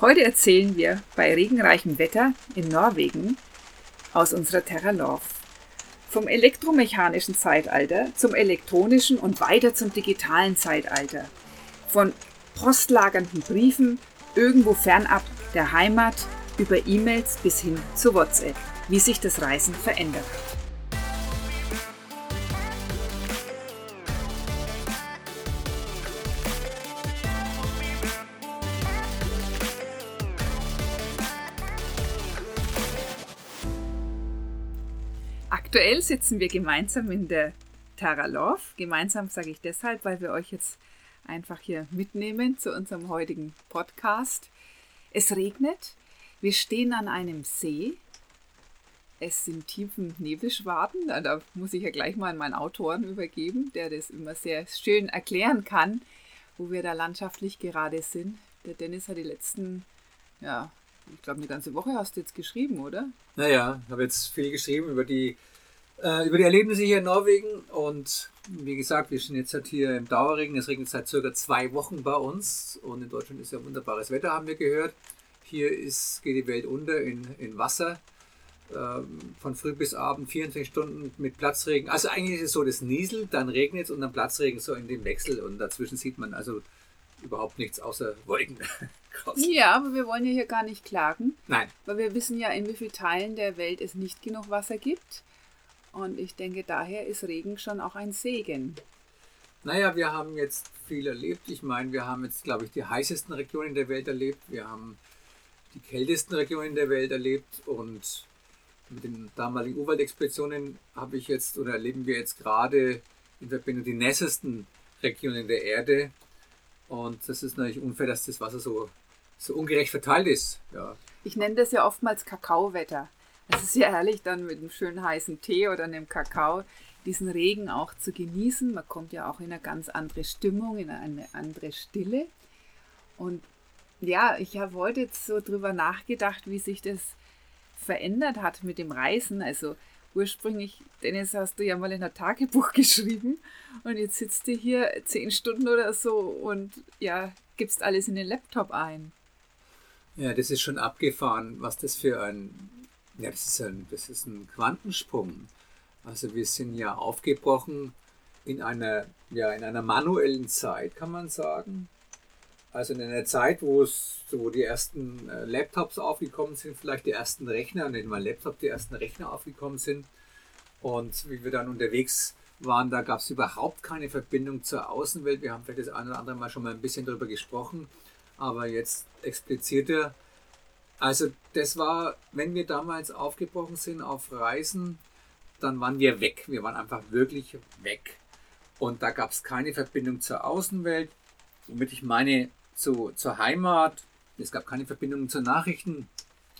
Heute erzählen wir bei regenreichem Wetter in Norwegen aus unserer Terra Love. Vom elektromechanischen Zeitalter zum elektronischen und weiter zum digitalen Zeitalter. Von postlagernden Briefen irgendwo fernab der Heimat über E-Mails bis hin zu WhatsApp, wie sich das Reisen verändert hat. Aktuell sitzen wir gemeinsam in der Terra Love. Gemeinsam sage ich deshalb, weil wir euch jetzt einfach hier mitnehmen zu unserem heutigen Podcast. Es regnet, wir stehen an einem See. Es sind tiefen Nebelschwaden. Da muss ich ja gleich mal an meinen Autoren übergeben, der das immer sehr schön erklären kann, wo wir da landschaftlich gerade sind. Der Dennis hat die letzten, ja, ich glaube, eine ganze Woche hast du jetzt geschrieben, oder? Naja, ich habe jetzt viel geschrieben über die äh, über die Erlebnisse hier in Norwegen. Und wie gesagt, wir sind jetzt halt hier im Dauerregen. Es regnet seit circa zwei Wochen bei uns. Und in Deutschland ist ja wunderbares Wetter, haben wir gehört. Hier ist, geht die Welt unter in, in Wasser. Ähm, von früh bis abend 24 Stunden mit Platzregen. Also eigentlich ist es so, das nieselt, dann regnet es und dann Platzregen so in dem Wechsel. Und dazwischen sieht man also überhaupt nichts außer Wolken. ja, aber wir wollen ja hier gar nicht klagen. Nein. Weil wir wissen ja, in wie vielen Teilen der Welt es nicht genug Wasser gibt. Und ich denke, daher ist Regen schon auch ein Segen. Naja, wir haben jetzt viel erlebt. Ich meine, wir haben jetzt, glaube ich, die heißesten Regionen der Welt erlebt. Wir haben die kältesten Regionen der Welt erlebt. Und mit den damaligen Urwaldexpeditionen habe ich jetzt oder erleben wir jetzt gerade in Verbindung die nässesten Regionen der Erde. Und das ist natürlich unfair, dass das Wasser so, so ungerecht verteilt ist. Ja. Ich nenne das ja oftmals Kakaowetter. Es ist ja herrlich, dann mit einem schönen heißen Tee oder einem Kakao diesen Regen auch zu genießen. Man kommt ja auch in eine ganz andere Stimmung, in eine andere Stille. Und ja, ich habe heute jetzt so drüber nachgedacht, wie sich das verändert hat mit dem Reisen. Also ursprünglich, Dennis, hast du ja mal in ein Tagebuch geschrieben und jetzt sitzt du hier zehn Stunden oder so und ja, gibst alles in den Laptop ein. Ja, das ist schon abgefahren, was das für ein ja, das ist ein, das ist ein Quantensprung. Also wir sind ja aufgebrochen in einer, ja, in einer manuellen Zeit, kann man sagen. Also in einer Zeit, wo es, wo die ersten äh, Laptops aufgekommen sind, vielleicht die ersten Rechner, nennen wir Laptop, die ersten Rechner aufgekommen sind. Und wie wir dann unterwegs waren, da gab es überhaupt keine Verbindung zur Außenwelt. Wir haben vielleicht das eine oder andere Mal schon mal ein bisschen darüber gesprochen, aber jetzt expliziter also das war, wenn wir damals aufgebrochen sind auf Reisen, dann waren wir weg. Wir waren einfach wirklich weg. Und da gab es keine Verbindung zur Außenwelt, womit ich meine zu, zur Heimat. Es gab keine Verbindung zu Nachrichten.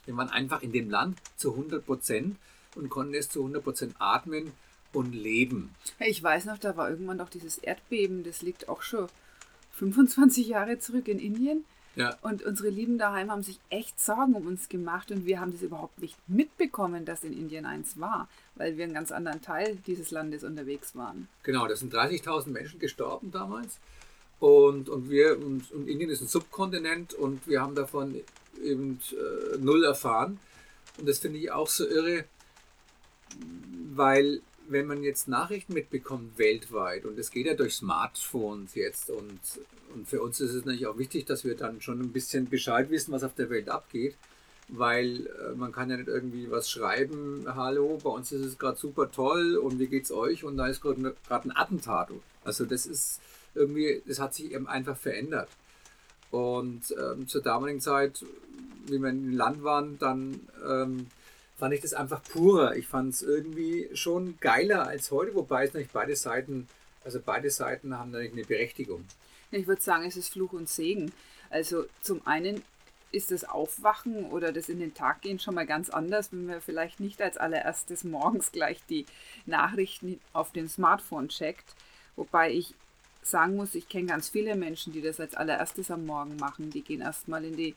Wir waren einfach in dem Land zu 100 Prozent und konnten es zu 100 Prozent atmen und leben. Ich weiß noch, da war irgendwann doch dieses Erdbeben, das liegt auch schon 25 Jahre zurück in Indien. Ja. Und unsere Lieben daheim haben sich echt Sorgen um uns gemacht und wir haben das überhaupt nicht mitbekommen, dass in Indien eins war, weil wir einen ganz anderen Teil dieses Landes unterwegs waren. Genau, da sind 30.000 Menschen gestorben damals. Und, und, wir, und, und, Indien ist ein Subkontinent und wir haben davon eben äh, null erfahren. Und das finde ich auch so irre, weil wenn man jetzt Nachrichten mitbekommt weltweit, und es geht ja durch Smartphones jetzt, und, und für uns ist es natürlich auch wichtig, dass wir dann schon ein bisschen Bescheid wissen, was auf der Welt abgeht, weil äh, man kann ja nicht irgendwie was schreiben, hallo, bei uns ist es gerade super toll und wie geht's euch? Und da ist gerade ein Attentat. Also das ist irgendwie, das hat sich eben einfach verändert. Und ähm, zur damaligen Zeit, wie wir in Land waren, dann ähm, fand ich das einfach purer. Ich fand es irgendwie schon geiler als heute, wobei es natürlich beide Seiten, also beide Seiten haben natürlich eine Berechtigung. Ich würde sagen, es ist Fluch und Segen. Also zum einen ist das Aufwachen oder das in den Tag gehen schon mal ganz anders, wenn man vielleicht nicht als allererstes morgens gleich die Nachrichten auf dem Smartphone checkt. Wobei ich sagen muss, ich kenne ganz viele Menschen, die das als allererstes am Morgen machen. Die gehen erstmal in die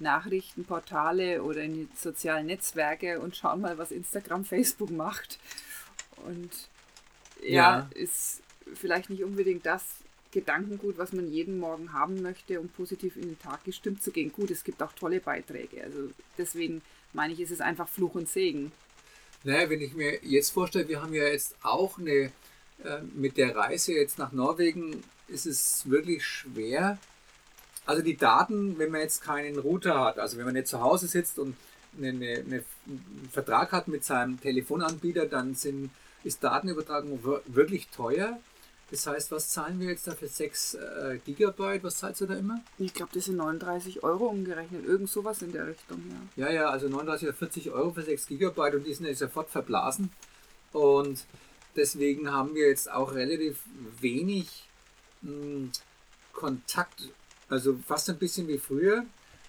Nachrichtenportale oder in die sozialen Netzwerke und schauen mal, was Instagram, Facebook macht. Und ja, ja. ist vielleicht nicht unbedingt das, Gedankengut, was man jeden Morgen haben möchte, um positiv in den Tag gestimmt zu gehen. Gut, es gibt auch tolle Beiträge. Also deswegen meine ich, ist es einfach Fluch und Segen. Naja, wenn ich mir jetzt vorstelle, wir haben ja jetzt auch eine, äh, mit der Reise jetzt nach Norwegen ist es wirklich schwer. Also die Daten, wenn man jetzt keinen Router hat, also wenn man nicht zu Hause sitzt und eine, eine, einen Vertrag hat mit seinem Telefonanbieter, dann sind, ist Datenübertragung wirklich teuer. Das heißt, was zahlen wir jetzt da für 6 äh, Gigabyte? Was zahlst du da immer? Ich glaube, das sind 39 Euro umgerechnet. Irgend sowas in der Richtung, ja. Ja, ja, also 39 oder 40 Euro für 6 Gigabyte und die sind ja sofort verblasen. Und deswegen haben wir jetzt auch relativ wenig mh, hm, Kontakt, also fast ein bisschen wie früher.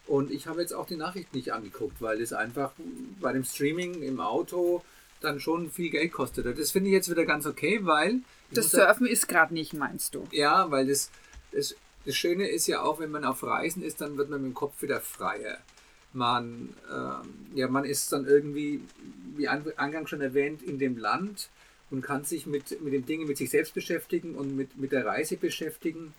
Und ich habe jetzt auch die Nachrichten nicht angeguckt, weil es einfach bei dem Streaming im Auto dann schon viel Geld kostet. Das finde ich jetzt wieder ganz okay, weil das Surfen ist gerade nicht, meinst du? Ja, weil das, das, das Schöne ist ja auch, wenn man auf Reisen ist, dann wird man mit dem Kopf wieder freier. Man, ähm, ja, man ist dann irgendwie, wie eingangs schon erwähnt, in dem Land und kann sich mit, mit den Dingen mit sich selbst beschäftigen und mit, mit der Reise beschäftigen.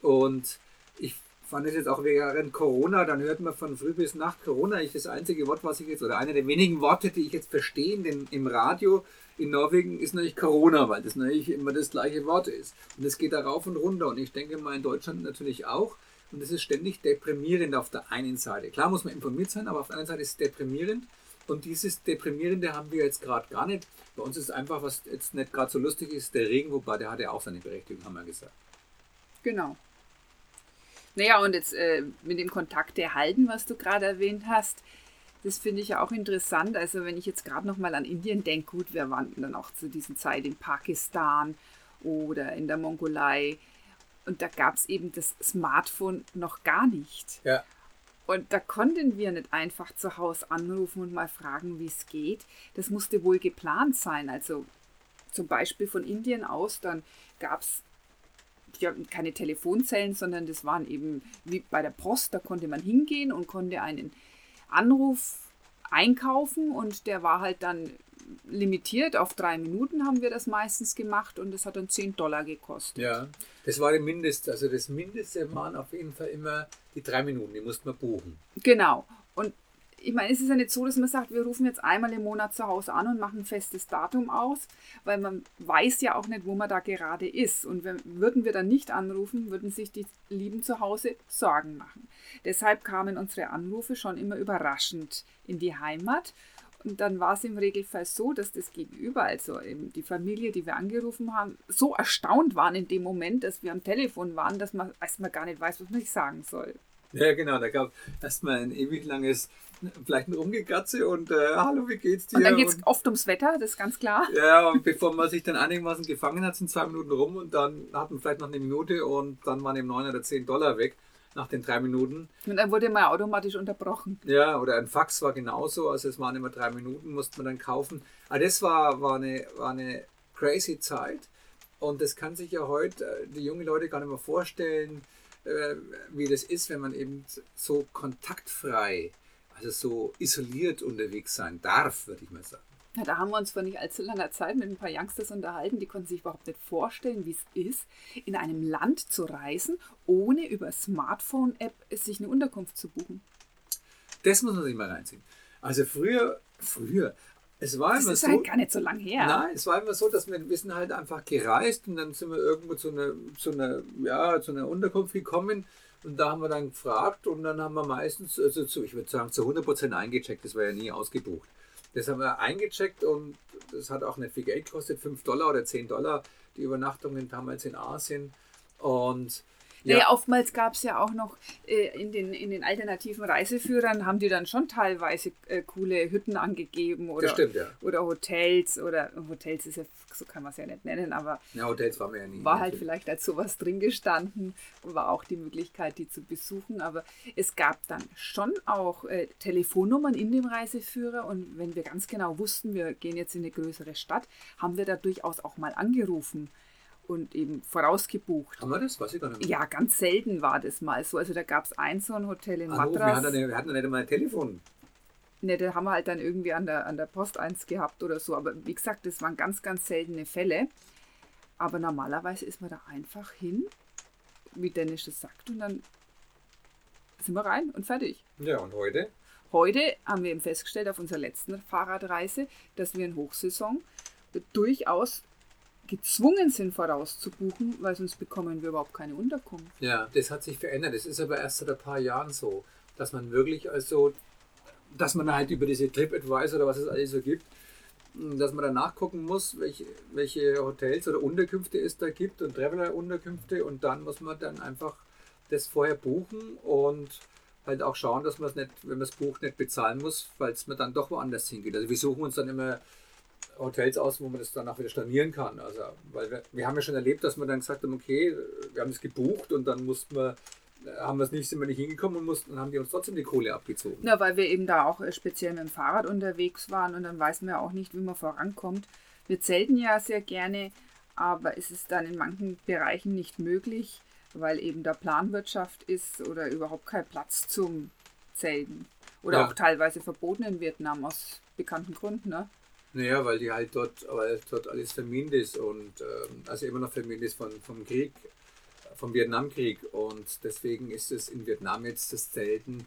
Und ich fand es jetzt auch während Corona, dann hört man von früh bis Nacht Corona. Ich das einzige Wort, was ich jetzt, oder eine der wenigen Worte, die ich jetzt verstehe in, im Radio in Norwegen, ist natürlich Corona, weil das natürlich immer das gleiche Wort ist. Und es geht da rauf und runter. Und ich denke mal in Deutschland natürlich auch. Und es ist ständig deprimierend auf der einen Seite. Klar muss man informiert sein, aber auf der anderen Seite ist es deprimierend. Und dieses Deprimierende haben wir jetzt gerade gar nicht. Bei uns ist einfach, was jetzt nicht gerade so lustig ist, der Regen, wobei der hat ja auch seine Berechtigung, haben wir gesagt. Genau. Naja, und jetzt äh, mit dem Kontakt erhalten, was du gerade erwähnt hast, das finde ich ja auch interessant. Also wenn ich jetzt gerade noch mal an Indien denke, gut, wir waren dann auch zu dieser Zeit in Pakistan oder in der Mongolei und da gab es eben das Smartphone noch gar nicht. Ja. Und da konnten wir nicht einfach zu Hause anrufen und mal fragen, wie es geht. Das musste wohl geplant sein. Also zum Beispiel von Indien aus, dann gab es ja, keine Telefonzellen, sondern das waren eben wie bei der Post, da konnte man hingehen und konnte einen Anruf einkaufen und der war halt dann limitiert auf drei Minuten haben wir das meistens gemacht und das hat dann 10 Dollar gekostet. Ja, das war der Mindest, also das Mindeste waren auf jeden Fall immer die drei Minuten, die musste man buchen. Genau. Und ich meine, es ist ja nicht so, dass man sagt, wir rufen jetzt einmal im Monat zu Hause an und machen ein festes Datum aus, weil man weiß ja auch nicht, wo man da gerade ist. Und wenn, würden wir dann nicht anrufen, würden sich die Lieben zu Hause Sorgen machen. Deshalb kamen unsere Anrufe schon immer überraschend in die Heimat. Und dann war es im Regelfall so, dass das Gegenüber, also die Familie, die wir angerufen haben, so erstaunt waren in dem Moment, dass wir am Telefon waren, dass man erstmal gar nicht weiß, was man sagen soll. Ja, genau. Da gab es erstmal ein ewig langes, vielleicht ein Rumgekatze und äh, hallo, wie geht's dir? Und dann geht es oft ums Wetter, das ist ganz klar. Ja, und bevor man sich dann einigermaßen gefangen hat, sind zwei Minuten rum und dann hat man vielleicht noch eine Minute und dann waren eben neun oder zehn Dollar weg nach den drei Minuten. Und dann wurde man automatisch unterbrochen. Ja, oder ein Fax war genauso, also es waren immer drei Minuten, musste man dann kaufen. Aber das war, war, eine, war eine crazy Zeit und das kann sich ja heute äh, die jungen Leute gar nicht mehr vorstellen wie das ist, wenn man eben so kontaktfrei, also so isoliert unterwegs sein darf, würde ich mal sagen. Ja, da haben wir uns vor nicht allzu langer Zeit mit ein paar Youngsters unterhalten, die konnten sich überhaupt nicht vorstellen, wie es ist, in einem Land zu reisen, ohne über Smartphone-App sich eine Unterkunft zu buchen. Das muss man sich mal reinziehen. Also früher, früher, es war das immer ist so, halt gar nicht so lang her. Nein, es war immer so, dass wir, wir sind halt einfach gereist und dann sind wir irgendwo zu einer, zu einer, ja, zu einer Unterkunft gekommen und da haben wir dann gefragt und dann haben wir meistens, also zu, ich würde sagen, zu 100% eingecheckt, das war ja nie ausgebucht. Das haben wir eingecheckt und das hat auch nicht viel Geld gekostet, 5 Dollar oder 10 Dollar, die Übernachtungen damals in Asien und ja. Naja, oftmals gab es ja auch noch äh, in, den, in den alternativen Reiseführern, haben die dann schon teilweise äh, coole Hütten angegeben oder, stimmt, ja. oder Hotels oder Hotels ist ja, so kann man es ja nicht nennen, aber ja, Hotels waren wir ja nie. War halt vielleicht als sowas drin gestanden, war auch die Möglichkeit, die zu besuchen, aber es gab dann schon auch äh, Telefonnummern in dem Reiseführer und wenn wir ganz genau wussten, wir gehen jetzt in eine größere Stadt, haben wir da durchaus auch mal angerufen und eben vorausgebucht. Haben wir das? Weiß ich gar nicht. Ja, ganz selten war das mal so. Also da gab es ein so ein Hotel in Madras. Wir hatten, wir hatten nicht einmal ein Telefon. Ne, da haben wir halt dann irgendwie an der, an der Post eins gehabt oder so. Aber wie gesagt, das waren ganz, ganz seltene Fälle. Aber normalerweise ist man da einfach hin wie Dennis es sagt. Und dann sind wir rein und fertig. Ja, und heute? Heute haben wir eben festgestellt auf unserer letzten Fahrradreise, dass wir in Hochsaison durchaus gezwungen sind vorauszubuchen, weil sonst bekommen wir überhaupt keine Unterkunft. Ja, das hat sich verändert. Das ist aber erst seit ein paar Jahren so, dass man wirklich also, dass man halt über diese TripAdvisor oder was es alles so gibt, dass man dann nachgucken muss, welche, welche Hotels oder Unterkünfte es da gibt und Traveler-Unterkünfte und dann muss man dann einfach das vorher buchen und halt auch schauen, dass man es nicht, wenn man es bucht, nicht bezahlen muss, falls man dann doch woanders hingeht. Also wir suchen uns dann immer Hotels aus, wo man das danach wieder stornieren kann. Also, weil wir, wir haben ja schon erlebt, dass wir dann gesagt haben, okay, wir haben es gebucht und dann mussten wir, haben wir es nicht, sind wir nicht hingekommen und mussten, dann haben die uns trotzdem die Kohle abgezogen. Ja, weil wir eben da auch äh, speziell mit dem Fahrrad unterwegs waren und dann weiß man ja auch nicht, wie man vorankommt. Wir zelten ja sehr gerne, aber es ist dann in manchen Bereichen nicht möglich, weil eben da Planwirtschaft ist oder überhaupt kein Platz zum Zelten. Oder ja. auch teilweise verboten in Vietnam aus bekannten Gründen. Ne? Naja, weil die halt dort, weil dort alles vermint ist und ähm, also immer noch vermint ist von, vom Krieg, vom Vietnamkrieg. Und deswegen ist es in Vietnam jetzt das Zelten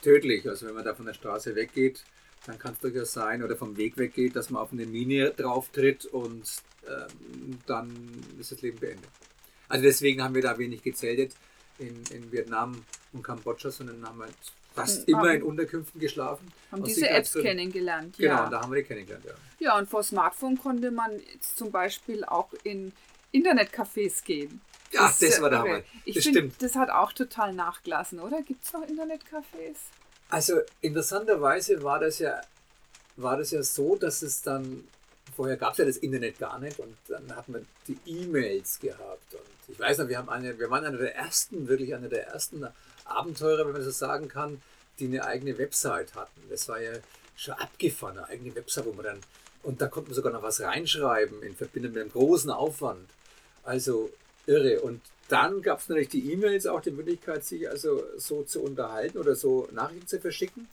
tödlich. Also wenn man da von der Straße weggeht, dann kann es durchaus sein, oder vom Weg weggeht, dass man auf eine Mine drauf tritt und ähm, dann ist das Leben beendet. Also deswegen haben wir da wenig gezeltet in, in Vietnam und Kambodscha, sondern haben halt fast hm, immer in Unterkünften geschlafen. Haben diese Apps kennengelernt, ja. Genau, da haben wir die kennengelernt, ja. Ja, und vor Smartphone konnte man jetzt zum Beispiel auch in Internetcafés gehen. Ja, das, das war der Hammer. Ich das find, stimmt. Das hat auch total nachgelassen, oder? Gibt es noch Internetcafés? Also interessanterweise war das ja war das ja so, dass es dann vorher gab es ja das Internet gar nicht und dann hat man die E-Mails gehabt und ich weiß noch, wir haben eine, wir waren einer der ersten, wirklich einer der ersten Abenteurer, wenn man so sagen kann, die eine eigene Website hatten. Das war ja schon abgefahren, eine eigene Website, wo man dann, und da konnte man sogar noch was reinschreiben in Verbindung mit einem großen Aufwand. Also irre. Und dann gab es natürlich die E-Mails, auch die Möglichkeit, sich also so zu unterhalten oder so Nachrichten zu verschicken.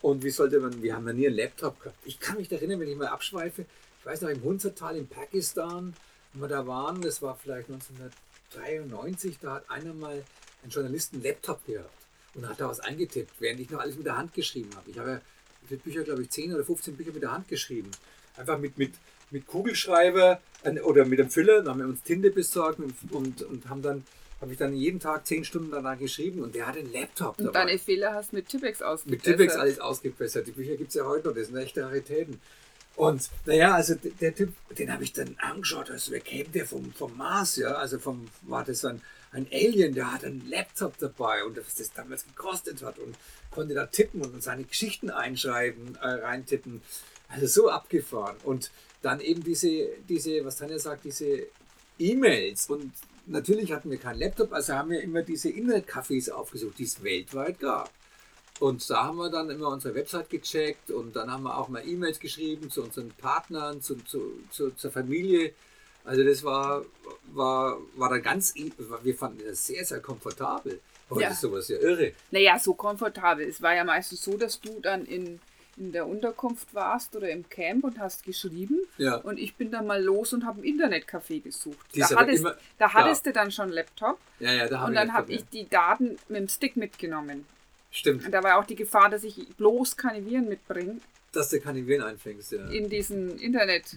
Und wie sollte man, wir haben ja nie einen Laptop gehabt. Ich kann mich erinnern, wenn ich mal abschweife, ich weiß noch, im Hunzertal in Pakistan, wenn wir da waren, das war vielleicht 1993, da hat einer mal einen Journalisten einen Laptop gehabt und hat da was eingetippt, während ich noch alles mit der Hand geschrieben habe. Ich habe ja für Bücher, glaube ich, 10 oder 15 Bücher mit der Hand geschrieben. Einfach mit, mit, mit Kugelschreiber oder mit dem Füller, dann haben wir uns Tinte besorgt und, und, und haben dann habe ich dann jeden Tag 10 Stunden danach geschrieben und der hat einen Laptop dabei. Und deine Fehler hast du mit Tippex ausgebessert. Mit Tippex alles ausgebessert. Die Bücher gibt es ja heute noch, das sind echte Raritäten. Und naja, also der Typ, den habe ich dann angeschaut, also wer käme der vom, vom Mars, ja, also vom, war das ein, ein Alien, der hat einen Laptop dabei und was das damals gekostet hat und konnte da tippen und seine Geschichten einschreiben, äh, reintippen. Also so abgefahren. Und dann eben diese, diese, was Tanja sagt, diese E-Mails und natürlich hatten wir keinen Laptop, also haben wir immer diese Internetcafés aufgesucht, die es weltweit gab. Und da haben wir dann immer unsere Website gecheckt und dann haben wir auch mal E-Mails geschrieben zu unseren Partnern, zu, zu, zu, zur Familie. Also das war, war, war dann ganz, wir fanden das sehr, sehr komfortabel. Heute ja. ist sowas ja irre. Naja, so komfortabel. Es war ja meistens so, dass du dann in, in der Unterkunft warst oder im Camp und hast geschrieben. Ja. Und ich bin dann mal los und habe ein Internetcafé gesucht. Die da hattest, immer, da hattest du dann schon einen Laptop. Ja, ja, da und dann habe ich die Daten mit dem Stick mitgenommen. Stimmt. Und da war auch die Gefahr, dass ich bloß keine Viren mitbringe. Dass du keine Viren einfängst, ja. In diesen Internet.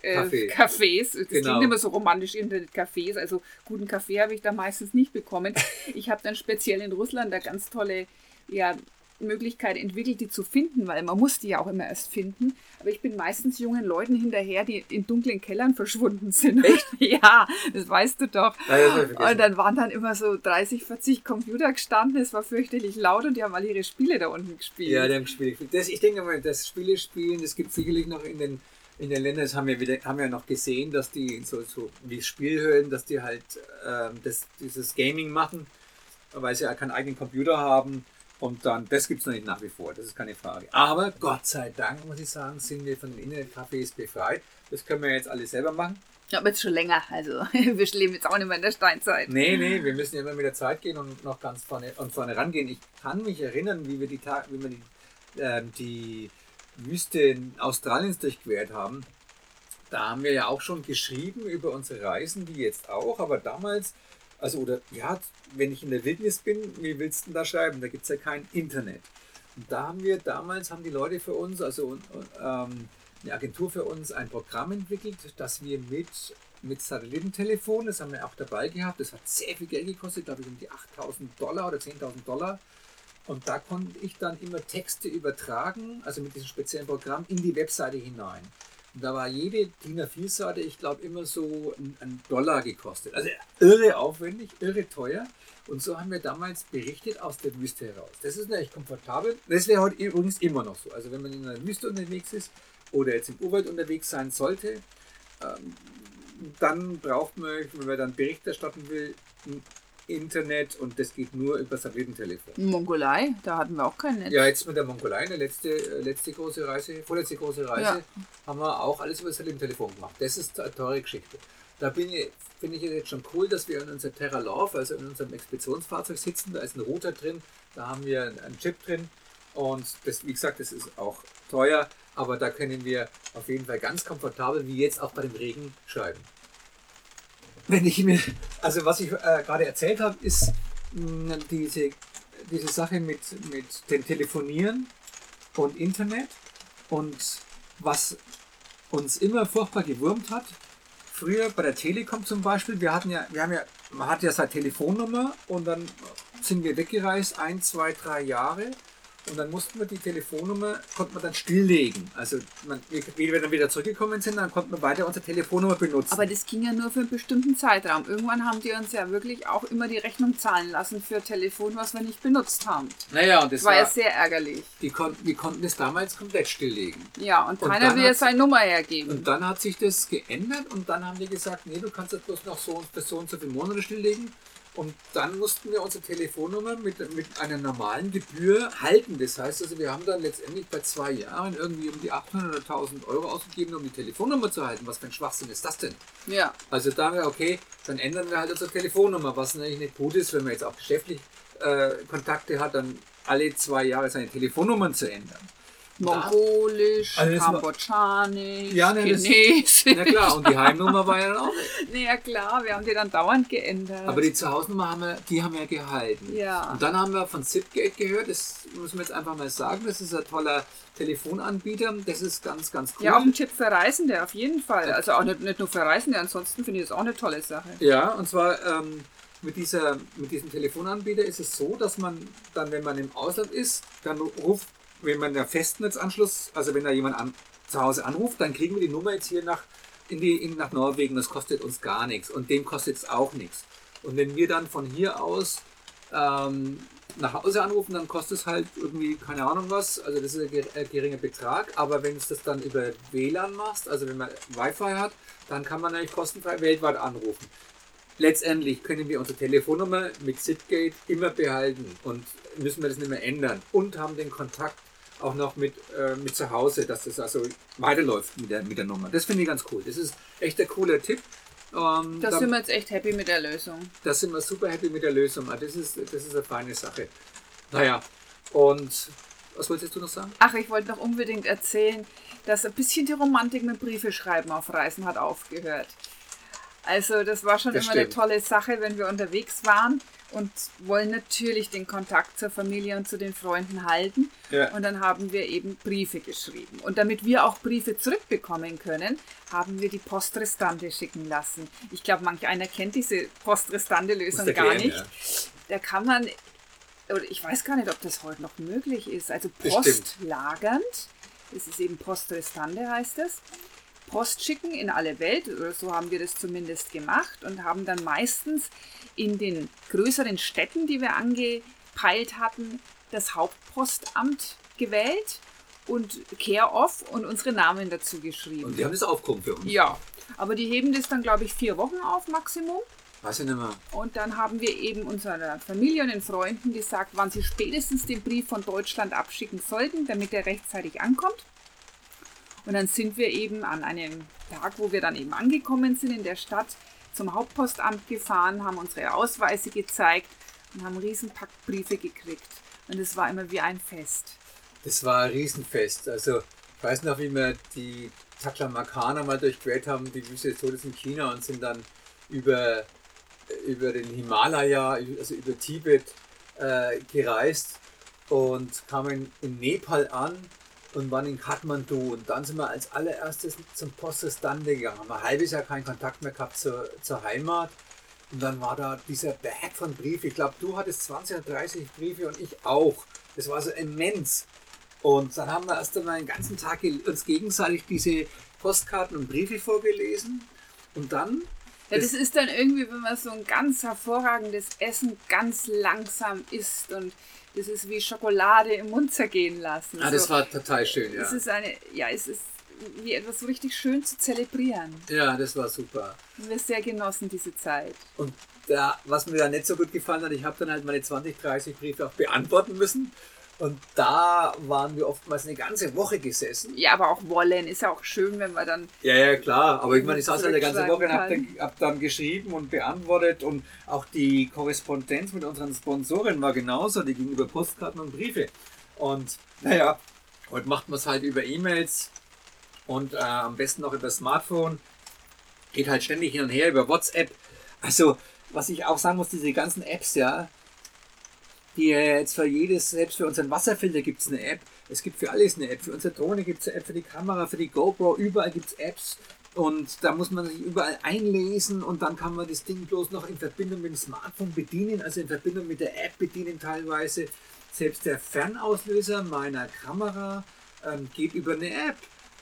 Äh, Cafés. Das genau. klingt immer so romantisch, Internetcafés. Also guten Kaffee habe ich da meistens nicht bekommen. Ich habe dann speziell in Russland da ganz tolle ja, Möglichkeit entwickelt, die zu finden, weil man muss die ja auch immer erst finden. Aber ich bin meistens jungen Leuten hinterher, die in dunklen Kellern verschwunden sind. Echt? ja, das weißt du doch. Ja, und dann waren dann immer so 30, 40 Computer gestanden, es war fürchterlich laut und die haben alle ihre Spiele da unten gespielt. Ja, die haben Spiele gespielt. Das, ich denke mal, das Spiele spielen, das gibt sicherlich noch in den in den Ländern, das haben wir, wieder, haben wir noch gesehen, dass die so, so wie Spielhöhlen, dass die halt ähm, das, dieses Gaming machen, weil sie ja keinen eigenen Computer haben und dann, das gibt es noch nicht nach wie vor, das ist keine Frage. Aber Gott sei Dank, muss ich sagen, sind wir von den Internetcafés befreit. Das können wir jetzt alles selber machen. Ja, aber jetzt schon länger. Also wir leben jetzt auch nicht mehr in der Steinzeit. Nee, nee, wir müssen ja immer mit der Zeit gehen und noch ganz vorne, und vorne rangehen. Ich kann mich erinnern, wie wir die, wie wir die, äh, die Wüste Australiens durchquert haben. Da haben wir ja auch schon geschrieben über unsere Reisen, wie jetzt auch. Aber damals Also, oder ja, wenn ich in der Wildnis bin, wie willst du denn da schreiben? Da gibt es ja kein Internet. Und da haben wir damals, haben die Leute für uns, also ähm, eine Agentur für uns, ein Programm entwickelt, dass wir mit, mit Satellitentelefon, das haben wir auch dabei gehabt, das hat sehr viel Geld gekostet, glaube ich um die 8000 Dollar oder 10.000 Dollar. Und da konnte ich dann immer Texte übertragen, also mit diesem speziellen Programm, in die Webseite hinein. Da war jede DIN A4-Seite, ich glaube, immer so ein Dollar gekostet. Also irre aufwendig, irre teuer. Und so haben wir damals berichtet aus der Wüste heraus. Das ist natürlich komfortabel. Das wäre heute übrigens immer noch so. Also wenn man in einer Wüste unterwegs ist oder jetzt im Urwald unterwegs sein sollte, ähm, dann braucht man, wenn man dann Bericht erstatten will, Internet und das geht nur über Satellitentelefon. Mongolei, da hatten wir auch kein Netz. Ja, jetzt mit der Mongolei, eine letzte, äh, letzte große Reise, vorletzte große Reise, ja. haben wir auch alles über Satellitentelefon gemacht. Das ist eine teure Geschichte. Da bin ich, finde ich jetzt schon cool, dass wir in unser Terra Love, also in unserem Expeditionsfahrzeug sitzen. Da ist ein Router drin, da haben wir einen Chip drin und das, wie gesagt, das ist auch teuer, aber da können wir auf jeden Fall ganz komfortabel, wie jetzt auch bei dem Regen, schreiben wenn ich mir, also was ich äh, gerade erzählt habe, ist mh, diese, diese Sache mit, mit dem Telefonieren und Internet und was uns immer furchtbar gewurmt hat. Früher bei der Telekom zum Beispiel, wir hatten ja, wir haben ja, man hat ja seine Telefonnummer und dann sind wir weggereist, ein, zwei, drei Jahre und dann mussten wir die Telefonnummer, konnte man dann stilllegen. Also man, wie wir dann wieder zurückgekommen sind, dann konnte man weiter unsere Telefonnummer benutzen. Aber das ging ja nur für einen bestimmten Zeitraum. Irgendwann haben die uns ja wirklich auch immer die Rechnung zahlen lassen für Telefon, was wir nicht benutzt haben. Naja, und das war, war ja sehr ärgerlich. Die, kon die konnten das damals komplett stilllegen. Ja, und keiner will ja seine Nummer hergeben. Und dann hat sich das geändert und dann haben die gesagt, nee, du kannst das bloß noch so und so und so viele Monate stilllegen. Und dann mussten wir unsere Telefonnummer mit, mit einer normalen Gebühr halten. Das heißt also, wir haben dann letztendlich bei zwei Jahren irgendwie um die 800 oder 1000 Euro ausgegeben, um die Telefonnummer zu halten. Was für ein Schwachsinn ist das denn? Ja. Also da wir, okay, dann ändern wir halt unsere Telefonnummer, was natürlich nicht gut ist, wenn man jetzt auch geschäftlich äh, Kontakte hat, dann alle zwei Jahre seine Telefonnummern zu ändern. Mongolisch, also Kambodschanisch, ja, ne, Chinesisch. Na klar, und die Heimnummer war ja dann auch nicht. Ja klar, wir haben die dann dauernd geändert. Aber die Zuhause-Nummer haben wir, die haben wir gehalten. Ja. Und dann haben wir von Zipgate gehört, das müssen wir jetzt einfach mal sagen, das ist ein toller Telefonanbieter, das ist ganz, ganz cool. Ja, auch ein Tipp für Reisende auf jeden Fall. Also auch nicht, nicht nur für Reisende, ansonsten finde ich das auch eine tolle Sache. Ja, und zwar... Ähm, mit, dieser, mit diesem Telefonanbieter ist es so, dass man dann, wenn man im Ausland ist, dann ruft wenn man einen Festnetzanschluss, also wenn da jemand an, zu Hause anruft, dann kriegen wir die Nummer jetzt hier nach, in die, in, nach Norwegen. Das kostet uns gar nichts und dem kostet es auch nichts. Und wenn wir dann von hier aus ähm, nach Hause anrufen, dann kostet es halt irgendwie keine Ahnung was. Also das ist ein geringer Betrag. Aber wenn du das dann über WLAN machst, also wenn man Wi-Fi hat, dann kann man eigentlich kostenfrei weltweit anrufen. Letztendlich können wir unsere Telefonnummer mit Zipgate immer behalten und müssen wir das nicht mehr ändern und haben den Kontakt auch noch mit, äh, mit zu Hause, dass das also weiterläuft mit der, mit der Nummer. Das finde ich ganz cool. Das ist echt ein cooler Tipp. Ähm, da sind wir jetzt echt happy mit der Lösung. Da sind wir super happy mit der Lösung. Ah, das ist, das ist eine feine Sache. Naja, und was wolltest du noch sagen? Ach, ich wollte noch unbedingt erzählen, dass ein bisschen die Romantik mit Briefe schreiben auf Reisen hat aufgehört. Also das war schon das immer stimmt. eine tolle Sache, wenn wir unterwegs waren und wollen natürlich den Kontakt zur Familie und zu den Freunden halten. Ja. Und dann haben wir eben Briefe geschrieben. Und damit wir auch Briefe zurückbekommen können, haben wir die Postrestante schicken lassen. Ich glaube, manch einer kennt diese Postrestante-Lösung gar nicht. Ja. Da kann man, oder ich weiß gar nicht, ob das heute noch möglich ist, also postlagernd. Das ist eben Postrestante heißt es. Post schicken in alle Welt, oder so haben wir das zumindest gemacht und haben dann meistens in den größeren Städten, die wir angepeilt hatten, das Hauptpostamt gewählt und Care-Off und unsere Namen dazu geschrieben. Und die haben das aufgehoben für uns? Ja, aber die heben das dann, glaube ich, vier Wochen auf Maximum. Weiß ich nicht mehr. Und dann haben wir eben unserer Familie und den Freunden gesagt, wann sie spätestens den Brief von Deutschland abschicken sollten, damit er rechtzeitig ankommt. Und dann sind wir eben an einem Tag, wo wir dann eben angekommen sind in der Stadt, zum Hauptpostamt gefahren, haben unsere Ausweise gezeigt und haben Riesenpack Briefe gekriegt. Und es war immer wie ein Fest. Das war ein Riesenfest. Also ich weiß noch, wie wir die Taklamakana mal durchquert haben, die Wüste des Todes in China und sind dann über über den Himalaya, also über Tibet äh, gereist und kamen in Nepal an und waren in Kathmandu. Und dann sind wir als allererstes zum Postestande gegangen. Haben ein halbes Jahr keinen Kontakt mehr gehabt zur, zur Heimat. Und dann war da dieser Berg von Briefen. Ich glaube, du hattest 20 oder 30 Briefe und ich auch. Das war so immens. Und dann haben wir erst einmal einen ganzen Tag uns gegenseitig diese Postkarten und Briefe vorgelesen. Und dann. Ja, das ist dann irgendwie, wenn man so ein ganz hervorragendes Essen ganz langsam isst und das ist wie Schokolade im Mund zergehen lassen. Ah, das so, war total schön, ja. Es ist eine, ja, es ist wie etwas richtig schön zu zelebrieren. Ja, das war super. Und wir sehr genossen diese Zeit. Und da, was mir da nicht so gut gefallen hat, ich habe dann halt meine 20, 30 Briefe auch beantworten müssen. Und da waren wir oftmals eine ganze Woche gesessen. Ja, aber auch wollen ist ja auch schön, wenn man dann. Ja, ja, klar. Aber ich meine, ich saß halt eine ganze Woche und habe dann, hab dann geschrieben und beantwortet. Und auch die Korrespondenz mit unseren Sponsoren war genauso. Die ging über Postkarten und Briefe. Und naja, heute macht man es halt über E-Mails und äh, am besten noch über Smartphone. Geht halt ständig hin und her über WhatsApp. Also, was ich auch sagen muss, diese ganzen Apps, ja, die jetzt für jedes, selbst für unseren Wasserfilter gibt es eine App. Es gibt für alles eine App. Für unsere Drohne gibt es eine App, für die Kamera, für die GoPro, überall gibt es Apps. Und da muss man sich überall einlesen und dann kann man das Ding bloß noch in Verbindung mit dem Smartphone bedienen, also in Verbindung mit der App bedienen teilweise. Selbst der Fernauslöser meiner Kamera ähm, geht über eine App.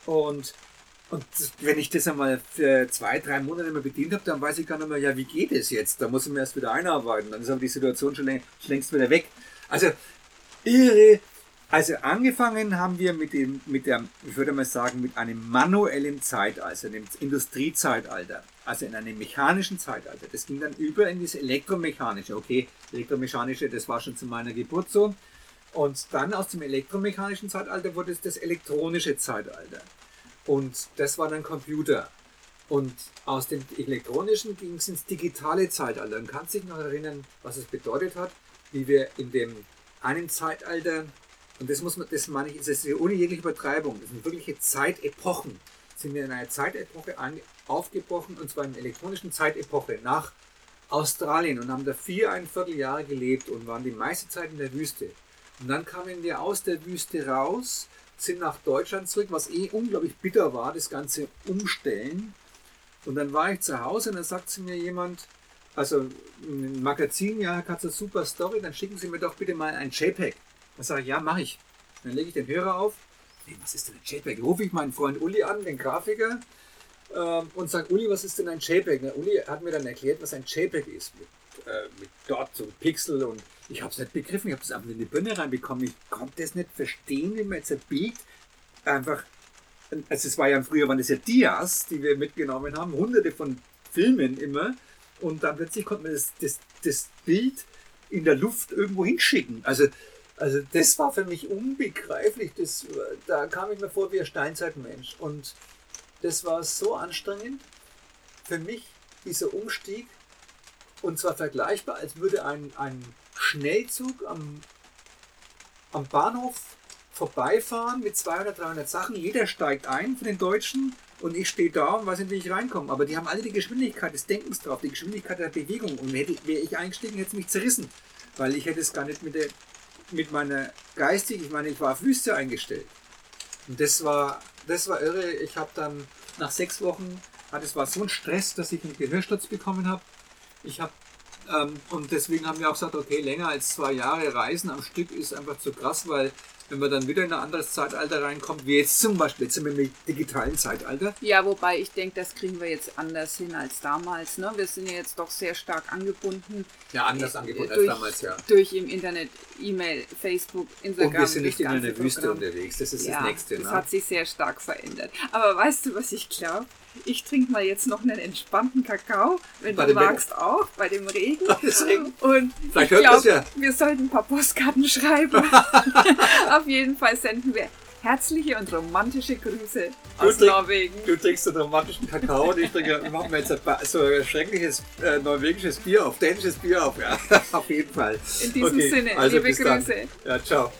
Und und wenn ich das einmal für zwei, drei Monate mal bedient habe, dann weiß ich gar nicht mehr, ja, wie geht es jetzt? Da muss ich mir erst wieder einarbeiten. Dann ist aber die Situation schon längst wieder weg. Also, irre. Also, angefangen haben wir mit dem, mit der, ich würde mal sagen, mit einem manuellen Zeitalter, einem Industriezeitalter. Also in einem mechanischen Zeitalter. Das ging dann über in das elektromechanische. Okay, elektromechanische, das war schon zu meiner Geburt so. Und dann aus dem elektromechanischen Zeitalter wurde es das elektronische Zeitalter. Und das war dann Computer. Und aus dem elektronischen ging es ins digitale Zeitalter. Und kannst dich noch erinnern, was es bedeutet hat, wie wir in dem einen Zeitalter, und das muss man, das meine ich, das ist ohne jegliche Übertreibung, das sind wirkliche Zeitepochen, sind wir in einer Zeitepoche aufgebrochen, und zwar in der elektronischen Zeitepoche nach Australien und haben da viereinviertel Jahre gelebt und waren die meiste Zeit in der Wüste. Und dann kamen wir aus der Wüste raus sind nach Deutschland zurück, was eh unglaublich bitter war, das ganze Umstellen. Und dann war ich zu Hause und dann sagt zu mir jemand, also ein Magazin, ja, eine super Story, dann schicken Sie mir doch bitte mal ein JPEG. Dann sage ich, ja, mache ich. Dann lege ich den Hörer auf. Nee, was ist denn ein JPEG? Rufe ich meinen Freund Uli an, den Grafiker, ähm, und sage, Uli, was ist denn ein JPEG? Der Uli hat mir dann erklärt, was ein JPEG ist. Äh, mit dort so Pixel und ich habe es nicht begriffen, ich habe es einfach in die Birne reinbekommen. Ich konnte es nicht verstehen, wie man jetzt ein Bild einfach, also es war ja früher waren das ja Dias, die wir mitgenommen haben, hunderte von Filmen immer. Und dann plötzlich konnte man das, das, das Bild in der Luft irgendwo hinschicken. Also, also das war für mich unbegreiflich. Das, da kam ich mir vor wie ein Steinzeitmensch. Und das war so anstrengend für mich, dieser Umstieg. Und zwar vergleichbar, als würde ein, ein Schnellzug am, am Bahnhof vorbeifahren mit 200, 300 Sachen. Jeder steigt ein von den Deutschen und ich stehe da und weiß nicht, wie ich reinkomme. Aber die haben alle die Geschwindigkeit des Denkens drauf, die Geschwindigkeit der Bewegung. Und wäre ich eingestiegen, hätte es mich zerrissen. Weil ich hätte es gar nicht mit, der, mit meiner geistig, ich meine, ich war auf Wüste eingestellt. Und das war, das war irre. Ich habe dann nach sechs Wochen, das war so ein Stress, dass ich einen Gehörsturz bekommen habe. Ich habe ähm, und deswegen haben wir auch gesagt, okay, länger als zwei Jahre Reisen am Stück ist einfach zu krass, weil wenn man dann wieder in ein anderes Zeitalter reinkommt, wie jetzt zum Beispiel, jetzt sind wir im digitalen Zeitalter. Ja, wobei ich denke, das kriegen wir jetzt anders hin als damals. Ne? Wir sind ja jetzt doch sehr stark angebunden. Ja, anders angebunden durch, als damals, ja. Durch im Internet, E-Mail, Facebook, Instagram. Und wir sind nicht in einer Wüste unterwegs, das ist ja, das Nächste. Das ne? hat sich sehr stark verändert. Aber weißt du, was ich glaube? Ich trinke mal jetzt noch einen entspannten Kakao, wenn bei du magst Wetter. auch, bei dem Regen. Und Vielleicht ich glaube, ja. wir sollten ein paar Postkarten schreiben. Auf jeden Fall senden wir herzliche und romantische Grüße du aus trink, Norwegen. Du trinkst einen romantischen Kakao und ich trinke, wir machen jetzt ein, so ein schreckliches äh, norwegisches Bier auf, dänisches Bier auf, ja, auf jeden Fall. In diesem okay, Sinne, also liebe Grüße. Dann. Ja, ciao.